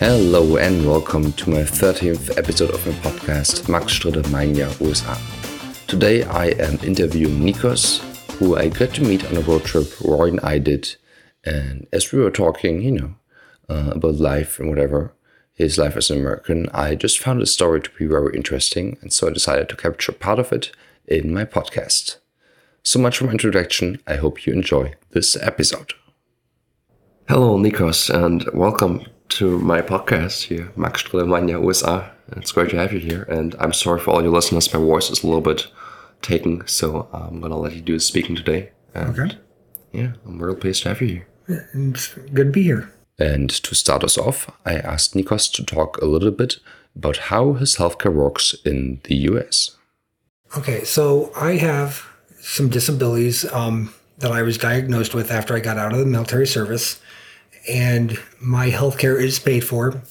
Hello and welcome to my 13th episode of my podcast, Max Stritte Jahr USA. Today I am interviewing Nikos, who I got to meet on a road trip Roy and I did. And as we were talking, you know, uh, about life and whatever, his life as an American, I just found the story to be very interesting, and so I decided to capture part of it in my podcast. So much for my introduction. I hope you enjoy this episode. Hello, Nikos, and welcome to my podcast here, Max Strellemania USA. It's great to have you here, and I'm sorry for all your listeners. My voice is a little bit taken, so I'm gonna let you do the speaking today. And Okay. Yeah, I'm real pleased to have you here. It's good to be here. And to start us off, I asked Nikos to talk a little bit about how his healthcare works in the US. Okay, so I have some disabilities um, that I was diagnosed with after I got out of the military service, and my health care is paid for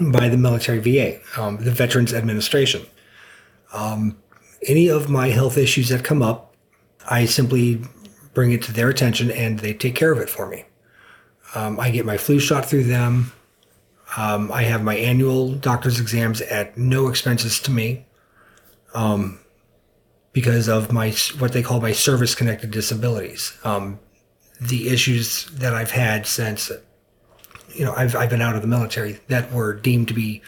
by the military VA, um, the Veterans Administration. Um, any of my health issues that come up, I simply bring it to their attention and they take care of it for me. Um, I get my flu shot through them. Um, I have my annual doctor's exams at no expenses to me because of my what they call my service connected disabilities. The issues that I've had since you know I've I've been out of the military that were deemed to be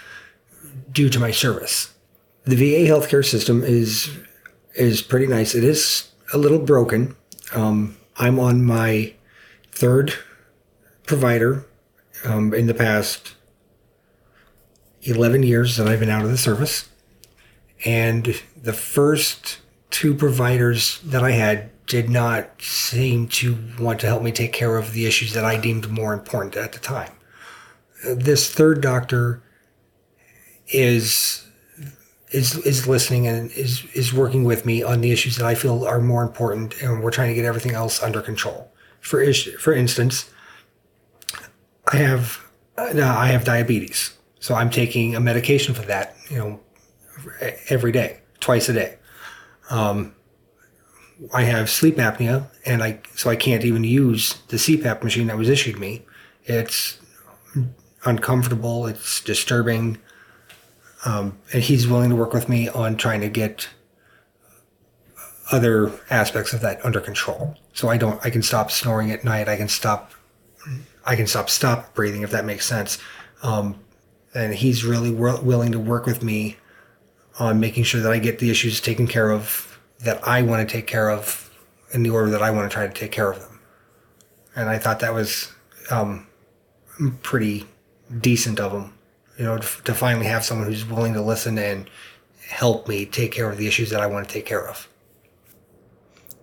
due to my service. The VA healthcare system is is pretty nice. It is a little broken. Um, I'm on my third provider um, in the past 11 years that I've been out of the service. And the first two providers that I had did not seem to want to help me take care of the issues that I deemed more important at the time. This third doctor is is is listening and is is working with me on the issues that I feel are more important, and we're trying to get everything else under control. For issue, for instance, I have uh, I have diabetes, so I'm taking a medication for that. You know, every day, twice a day. Um, I have sleep apnea, and I so I can't even use the CPAP machine that was issued me. It's uncomfortable. It's disturbing, um, and he's willing to work with me on trying to get other aspects of that under control. So I don't. I can stop snoring at night. I can stop. I can stop stop breathing if that makes sense. Um, and he's really wi- willing to work with me on making sure that I get the issues taken care of that I want to take care of in the order that I want to try to take care of them. And I thought that was um, pretty decent of them, you know, to, to finally have someone who's willing to listen and help me take care of the issues that I want to take care of.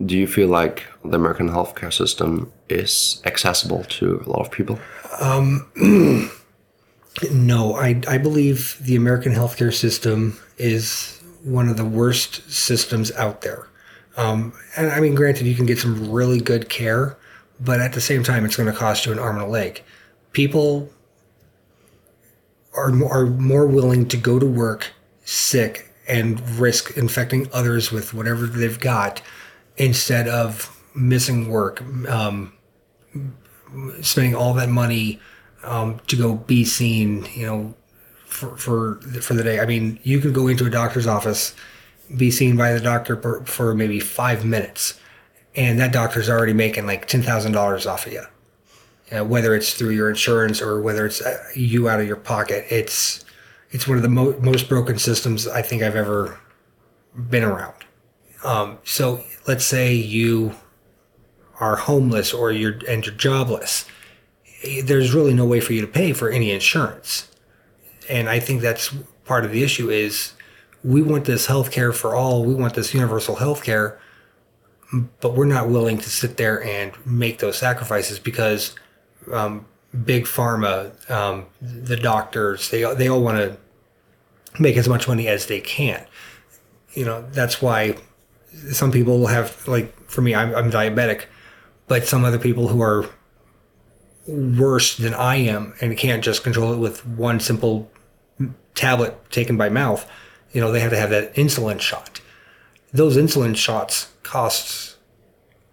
Do you feel like the American healthcare system is accessible to a lot of people? No, I, I believe the American healthcare system is one of the worst systems out there. Um, and I mean, granted, you can get some really good care, but at the same time, it's going to cost you an arm and a leg. People are more, are more willing to go to work sick and risk infecting others with whatever they've got instead of missing work, um, spending all that money um, to go be seen, you know, for, for for the day. I mean, you can go into a doctor's office, be seen by the doctor for, for maybe five minutes, and that doctor's already making like ten thousand dollars off of you. Uh, whether it's through your insurance or whether it's uh, you out of your pocket, it's it's one of the mo- most broken systems I think I've ever been around. Um, so let's say you are homeless or you're and you're jobless there's really no way for you to pay for any insurance. And I think that's part of the issue is we want this health care for all, we want this universal health care, but we're not willing to sit there and make those sacrifices because um, big pharma, um, the doctors, they, they all want to make as much money as they can. You know, that's why some people will have, like, for me, I'm, I'm diabetic, but some other people who are worse than I am and can't just control it with one simple tablet taken by mouth, you know, they have to have that insulin shot. Those insulin shots cost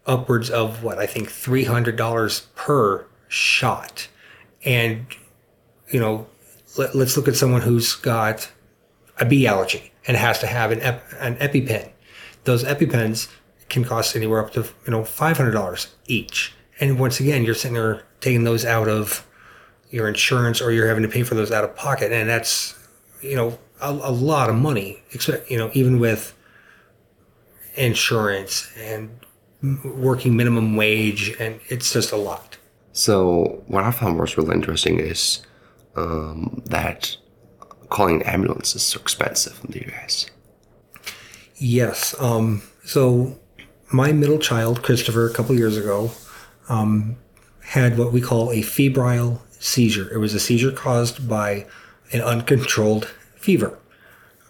upwards of what I think three hundred dollars per shot, and you know, let, us look at someone who's got a bee allergy and has to have an, ep, an EpiPen. Those EpiPens can cost anywhere up to you know five hundred dollars each. And once again, you're sitting there taking those out of your insurance, or you're having to pay for those out of pocket, and that's you know a, a lot of money. Except, you know, even with insurance and working minimum wage, and it's just a lot. So what I found was really interesting is um, that calling an ambulance is so expensive in the US. Yes. Um, so my middle child, Christopher, a couple years ago, um, had what we call a febrile seizure. It was a seizure caused by an uncontrolled fever.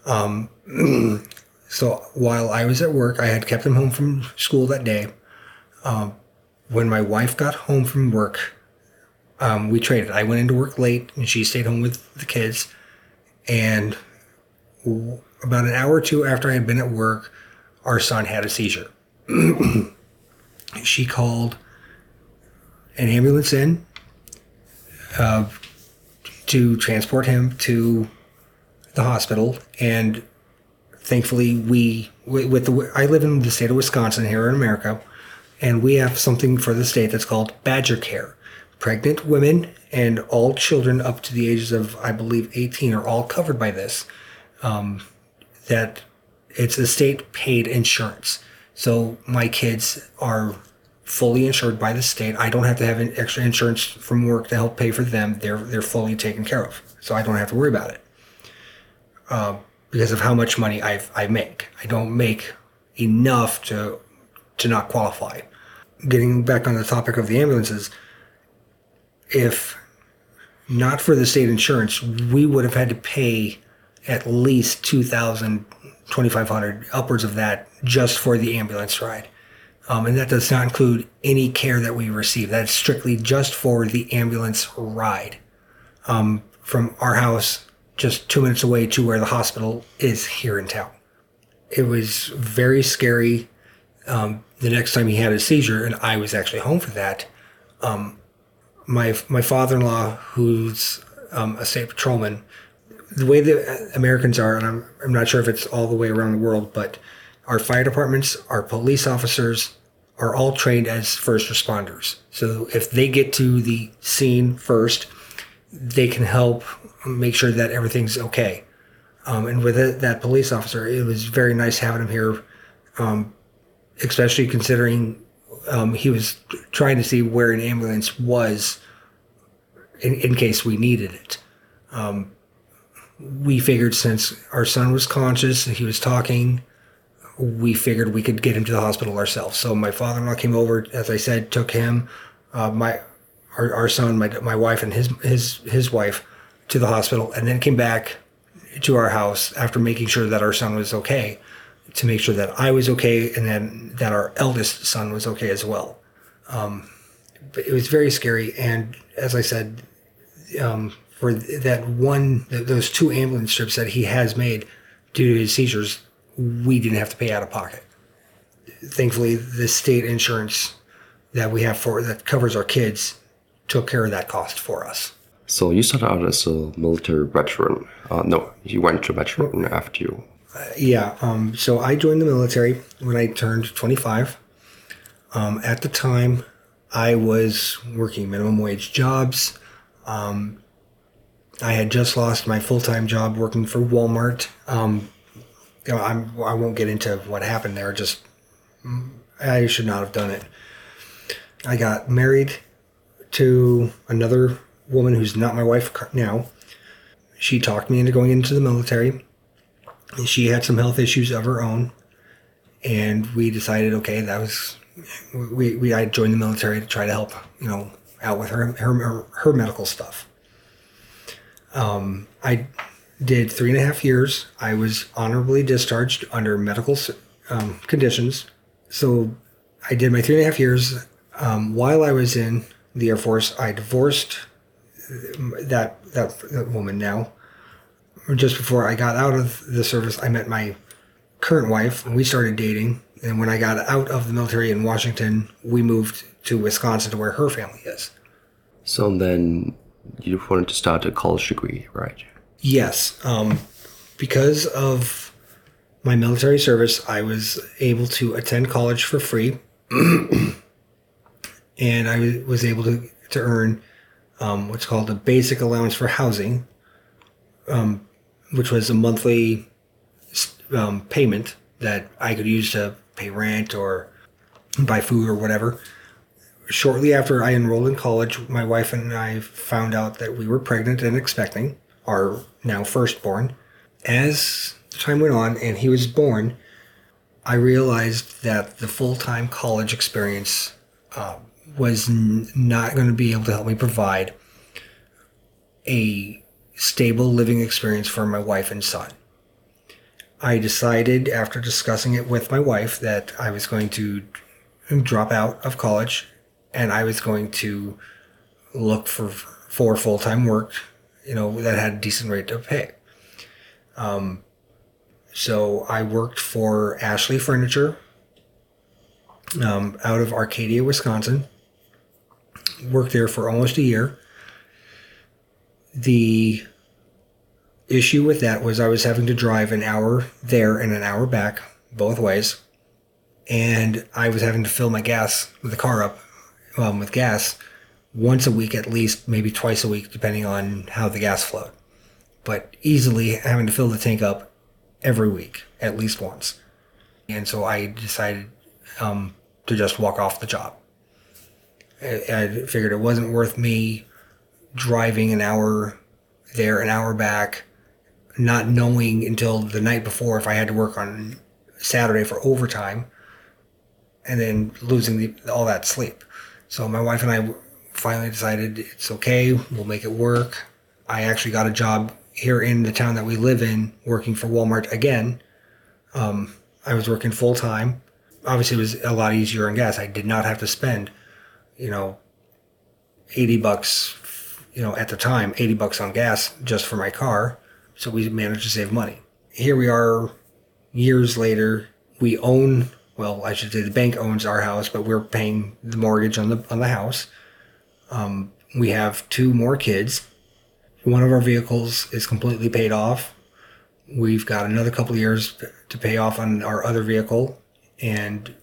Um, so while I was at work, I had kept him home from school that day. Um, when my wife got home from work, um, we traded. I went into work late and she stayed home with the kids. And about an hour or two after I had been at work, our son had a seizure. she called an ambulance in uh, to transport him to the hospital. And thankfully, we, with the, I live in the state of Wisconsin here in America, and we have something for the state that's called Badger Care. Pregnant women and all children up to the ages of, I believe, 18 are all covered by this. Um, that it's a state paid insurance. So my kids are fully insured by the state. I don't have to have an extra insurance from work to help pay for them. They're they're fully taken care of, so I don't have to worry about it. Uh, because of how much money I I make, I don't make enough to to not qualify. Getting back on the topic of the ambulances, if not for the state insurance, we would have had to pay at least 2000 2500 upwards of that just for the ambulance ride um, and that does not include any care that we receive. That's strictly just for the ambulance ride. Um, from our house just two minutes away to where the hospital is here in town. It was very scary. Um, the next time he had a seizure and i was actually home for that um, my my father-in-law who's um, a state patrolman the way that Americans are, and I'm, I'm not sure if it's all the way around the world, but our fire departments, our police officers are all trained as first responders. So if they get to the scene first, they can help make sure that everything's okay. Um, and with it, that police officer, it was very nice having him here, um, especially considering um, he was trying to see where an ambulance was in, in case we needed it. Um, we figured since our son was conscious and he was talking, we figured we could get him to the hospital ourselves. So my father-in-law came over, as I said, took him, uh, my our, our son, my my wife, and his his his wife to the hospital, and then came back to our house after making sure that our son was okay, to make sure that I was okay, and then that our eldest son was okay as well. Um, it was very scary, and as I said, um, for that one, those two ambulance trips that he has made due to his seizures, we didn't have to pay out of pocket. Thankfully, the state insurance that we have for that covers our kids took care of that cost for us. So you started out as a military veteran. Uh, no, you went to veteran after you. Uh, yeah. Um, so I joined the military when I turned 25. Um, at the time, I was working minimum wage jobs. Um, I had just lost my full time job working for Walmart. Um, you know, I'm, I won't get into what happened there. Just I should not have done it. I got married to another woman who's not my wife now. She talked me into going into the military. She had some health issues of her own, and we decided, okay, that was we, we I joined the military to try to help you know out with her her her medical stuff. Um, I did three and a half years. I was honorably discharged under medical um, conditions. So I did my three and a half years. Um, while I was in the Air Force, I divorced that, that that woman. Now, just before I got out of the service, I met my current wife, and we started dating. And when I got out of the military in Washington, we moved to Wisconsin, to where her family is. So then, you wanted to start a college degree, right? Yes. Um, because of my military service, I was able to attend college for free. and I was able to, to earn um, what's called a basic allowance for housing, um, which was a monthly um, payment that I could use to pay rent or buy food or whatever. Shortly after I enrolled in college, my wife and I found out that we were pregnant and expecting our now firstborn. As time went on and he was born, I realized that the full time college experience uh, was n- not going to be able to help me provide a stable living experience for my wife and son. I decided after discussing it with my wife that I was going to drop out of college and I was going to look for for full time work, you know, that had a decent rate of pay. Um, so I worked for Ashley Furniture um, out of Arcadia, Wisconsin. Worked there for almost a year. The issue with that was I was having to drive an hour there and an hour back, both ways. And I was having to fill my gas, with the car up um, with gas once a week at least, maybe twice a week, depending on how the gas flowed. But easily having to fill the tank up every week, at least once. And so I decided um, to just walk off the job. I, I figured it wasn't worth me driving an hour there, an hour back, not knowing until the night before if I had to work on Saturday for overtime, and then losing the, all that sleep. So my wife and I finally decided it's okay, we'll make it work. I actually got a job here in the town that we live in, working for Walmart again. Um, I was working full time. Obviously, it was a lot easier on gas. I did not have to spend, you know, 80 bucks, you know, at the time, 80 bucks on gas just for my car. So we managed to save money. Here we are years later. We own, well, I should say the bank owns our house, but we're paying the mortgage on the, on the house. Um, we have two more kids. One of our vehicles is completely paid off. We've got another couple of years to pay off on our other vehicle, and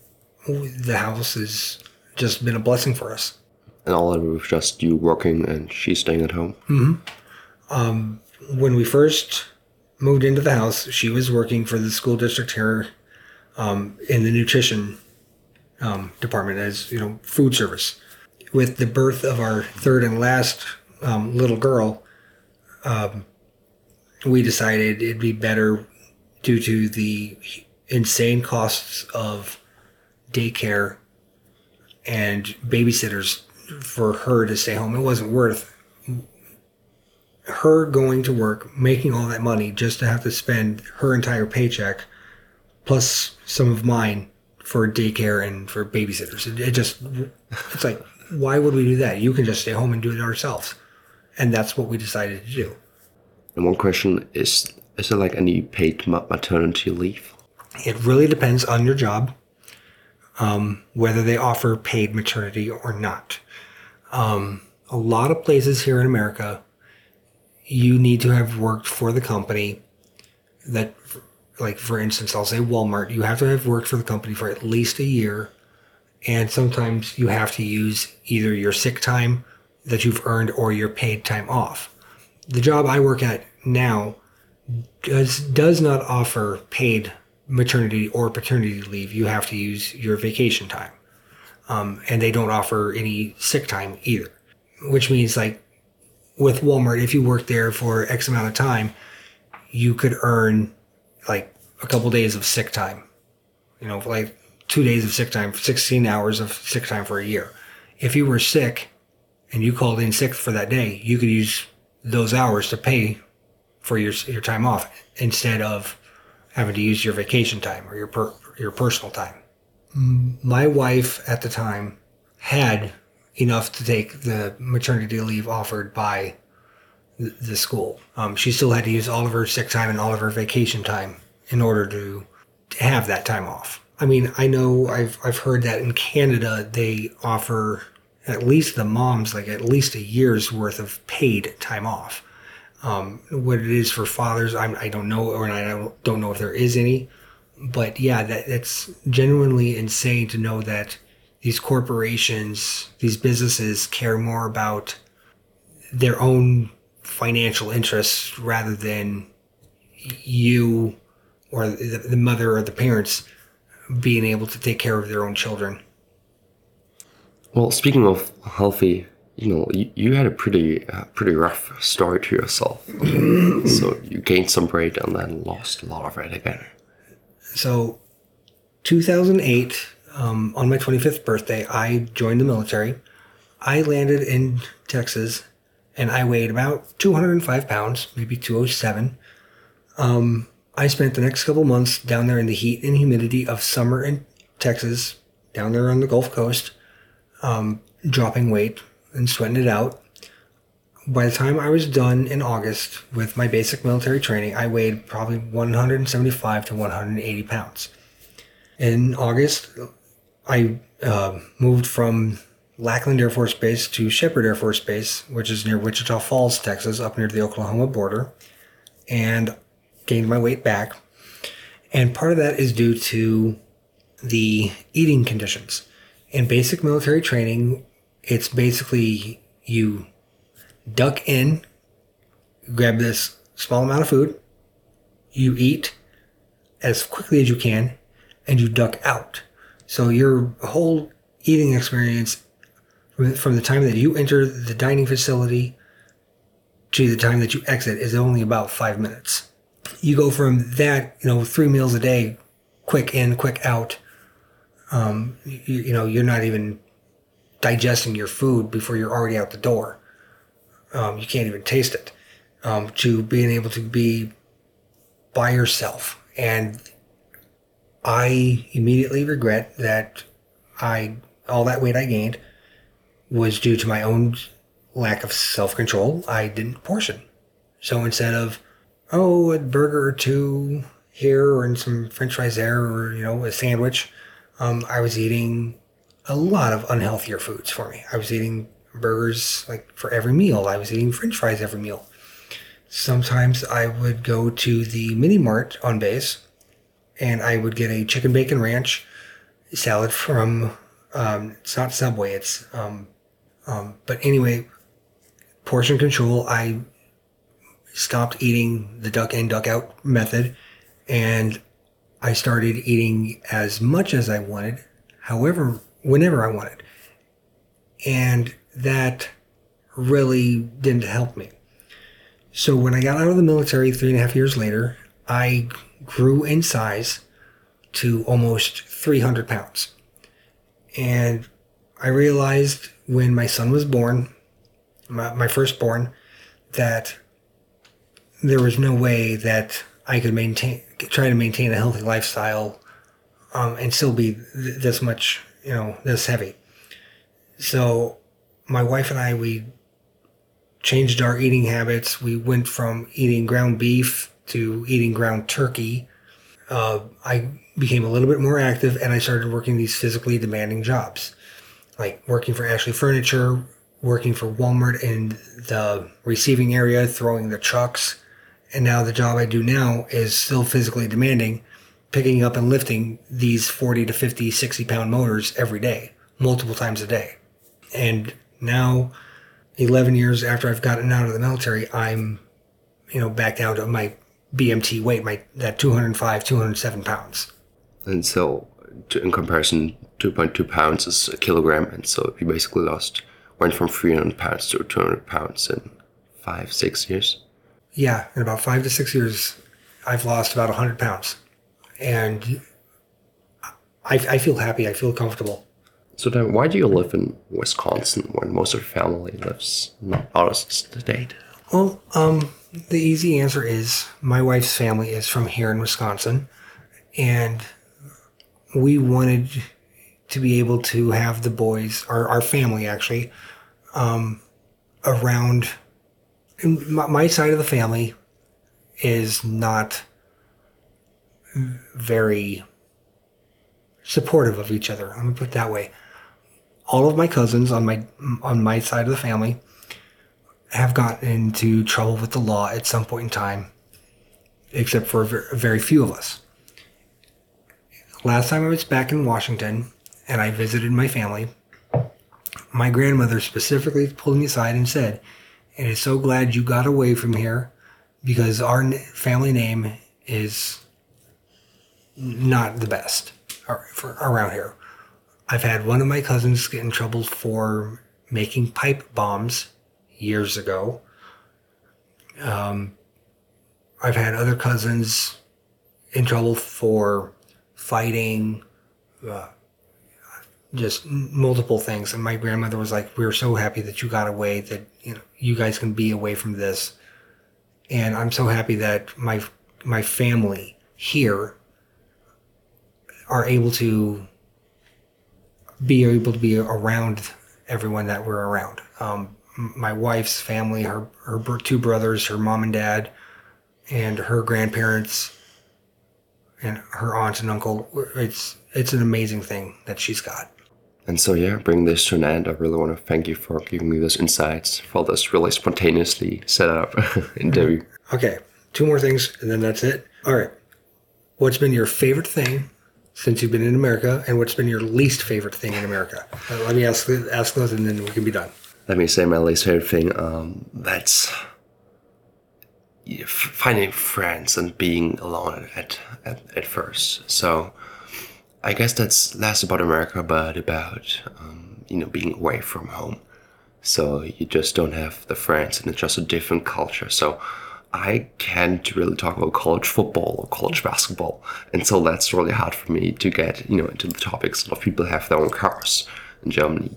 the house has just been a blessing for us. And all of it was just you working and she staying at home? Mm-hmm. Um, when we first moved into the house, she was working for the school district here um, in the nutrition um, department as, you know, food service. With the birth of our third and last um, little girl, um, we decided it'd be better due to the insane costs of daycare and babysitters for her to stay home. It wasn't worth her going to work, making all that money just to have to spend her entire paycheck plus some of mine for daycare and for babysitters. It, it just, it's like, why would we do that? You can just stay home and do it ourselves. And that's what we decided to do. And one question is is there like any paid maternity leave? It really depends on your job, um, whether they offer paid maternity or not. Um, a lot of places here in America, you need to have worked for the company that, like for instance, I'll say Walmart, you have to have worked for the company for at least a year. And sometimes you have to use either your sick time that you've earned or your paid time off. The job I work at now does does not offer paid maternity or paternity leave. You have to use your vacation time, um, and they don't offer any sick time either. Which means, like with Walmart, if you work there for X amount of time, you could earn like a couple days of sick time. You know, like two days of sick time, sixteen hours of sick time for a year. If you were sick and you called in sick for that day, you could use those hours to pay for your your time off instead of having to use your vacation time or your per, your personal time. My wife at the time had enough to take the maternity leave offered by the school. Um, she still had to use all of her sick time and all of her vacation time in order to, to have that time off. I mean, I know I've I've heard that in Canada they offer at least the moms like at least a year's worth of paid time off. Um, what it is for fathers, I'm, I don't know, or I don't, don't know if there is any. But yeah, that, that's genuinely insane to know that these corporations, these businesses care more about their own financial interests rather than you or the, the mother or the parents being able to take care of their own children. Well, speaking of healthy, you know, you, you had a pretty uh, pretty rough story to yourself. so you gained some weight and then lost a lot of it again. So, 2008, um, on my 25th birthday, I joined the military. I landed in Texas, and I weighed about 205 pounds, maybe 207. Um, I spent the next couple months down there in the heat and humidity of summer in Texas, down there on the Gulf Coast, um, dropping weight and sweating it out. By the time I was done in August with my basic military training, I weighed probably 175 to 180 pounds. In August, I uh, moved from Lackland Air Force Base to Sheppard Air Force Base, which is near Wichita Falls, Texas, up near the Oklahoma border. And gained my weight back. And part of that is due to the eating conditions. In basic military training, it's basically you duck in, grab this small amount of food, you eat as quickly as you can, and you duck out. So your whole eating experience from the time that you enter the dining facility to the time that you exit is only about five minutes you go from that, you know, three meals a day, quick in, quick out. Um, you, you know, you're not even digesting your food before you're already out the door. Um, you can't even taste it. Um, to being able to be by yourself. And I immediately regret that I, all that weight I gained was due to my own lack of self control. I didn't portion. So instead of oh, a burger or two here and some french fries there or, you know, a sandwich. Um, I was eating a lot of unhealthier foods for me. I was eating burgers like for every meal. I was eating french fries every meal. Sometimes I would go to the mini mart on base and I would get a chicken bacon ranch salad from, um, it's not Subway, it's, um, um, but anyway, portion control. I stopped eating the duck in, duck out method, and I started eating as much as I wanted, however, whenever I wanted. And that really didn't help me. So when I got out of the military three and a half years later, I grew in size to almost 300 pounds. And I realized when my son was born, my, my firstborn, that there was no way that I could maintain, try to maintain a healthy lifestyle, um, and still be th- this much, you know, this heavy. So my wife and I, we changed our eating habits. We went from eating ground beef to eating ground turkey. Uh, I became a little bit more active and I started working these physically demanding jobs, like working for Ashley Furniture, working for Walmart in the receiving area, throwing the trucks, and now the job I do now is still physically demanding, picking up and lifting these 40 to 50, 60 pound motors every day, multiple times a day. And now, 11 years after I've gotten out of the military, I'm, you know, back down to my BMT weight, my that 205, 207 pounds. And so, in comparison, 2.2 pounds is a kilogram, and so you basically lost went from 300 pounds to 200 pounds in five, six years yeah, in about five to six years, I've lost about 100 pounds. And I, I feel happy. I feel comfortable. So then, why do you live in Wisconsin when most of your family lives not out of state? Well, um, the easy answer is my wife's family is from here in Wisconsin, and we wanted to be able to have the boys, our, our family actually, um, around my, side of the family is not very supportive of each other. Let me put it that way. all of my cousins on my on my side of the family have gotten into trouble with the law at some point in time, except for very few of us. Last time I was back in Washington and I visited my family, my grandmother specifically pulled me aside and said, "It is so glad you got away from here because our family name is not the best around here. I've had one of my cousins get in trouble for making pipe bombs years ago. Um, I've had other cousins in trouble for fighting, uh, just multiple things. And my grandmother was like, "We are so happy that you got away. That you know you guys can be away from this." And I'm so happy that my my family here are able to be able to be around everyone that we're around. Um, my wife's family, her her two brothers, her mom and dad, and her grandparents, and her aunt and uncle. It's it's an amazing thing that she's got. And so yeah, bring this to an end. I really want to thank you for giving me those insights for this really spontaneously set up interview. Okay, two more things, and then that's it. All right, what's been your favorite thing since you've been in America, and what's been your least favorite thing in America? Uh, let me ask ask those, and then we can be done let me say my least favorite thing. Um, that's finding friends and being alone at, at, at first. So I guess that's less about America, but about, um, you know, being away from home. So you just don't have the friends and it's just a different culture. So I can't really talk about college football or college basketball. And so that's really hard for me to get, you know, into the topics. A lot of people have their own cars in Germany,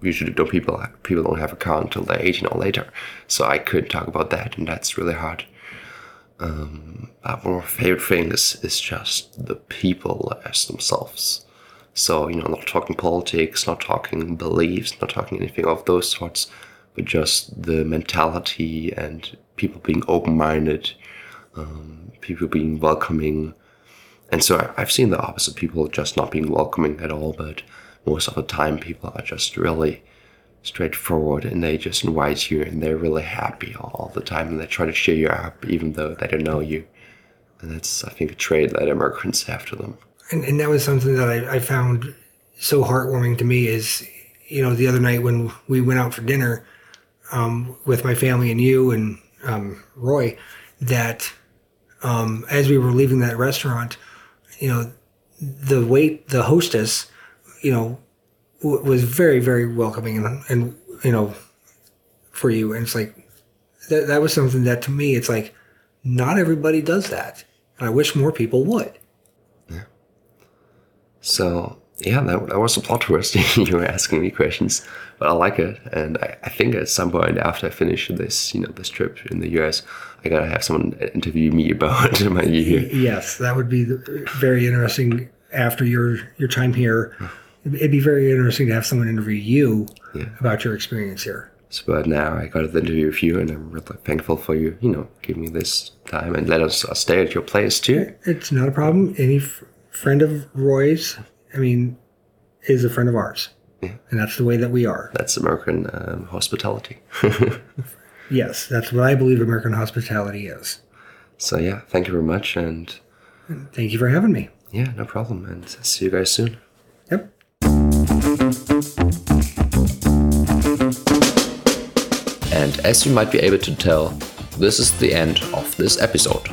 usually don't people people don't have a car until they're 18 or later. So I couldn't talk about that, and that's really hard. Um, of my favorite things is just the people as themselves. So you know, not talking politics, not talking beliefs, not talking anything of those sorts, but just the mentality and people being open-minded, um, people being welcoming. And so I've seen the opposite, people just not being welcoming at all, but most of the time people are just really straightforward and they just invite you and they're really happy all the time and they try to cheer you up even though they don't know you. And that's, I think, a trait that Americans have to them. And, and that was something that I, I found so heartwarming to me is, you know, the other night when we went out for dinner um, with my family and you and um, Roy, that um, as we were leaving that restaurant, you know, the wait, the hostess you know, w- was very, very welcoming and, and, you know, for you. And it's like, that, that was something that to me, it's like, not everybody does that. And I wish more people would. Yeah. So, yeah, that, that was a plot twist. you were asking me questions, but I like it. And I, I think at some point after I finish this, you know, this trip in the US, I gotta have someone interview me about my year. Yes, that would be very interesting after your your time here it'd be very interesting to have someone interview you yeah. about your experience here. So, but now I got the interview with you, and I'm really thankful for you, you know, giving me this time and let us uh, stay at your place too. It's not a problem. Any f- friend of Roy's, I mean, is a friend of ours. Yeah. And that's the way that we are. That's American um, hospitality. yes, that's what I believe American hospitality is. So, yeah, thank you very much. And thank you for having me. Yeah, no problem. And see you guys soon. Yep. And as you might be able to tell, this is the end of this episode.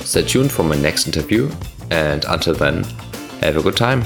Stay tuned for my next interview, and until then, have a good time.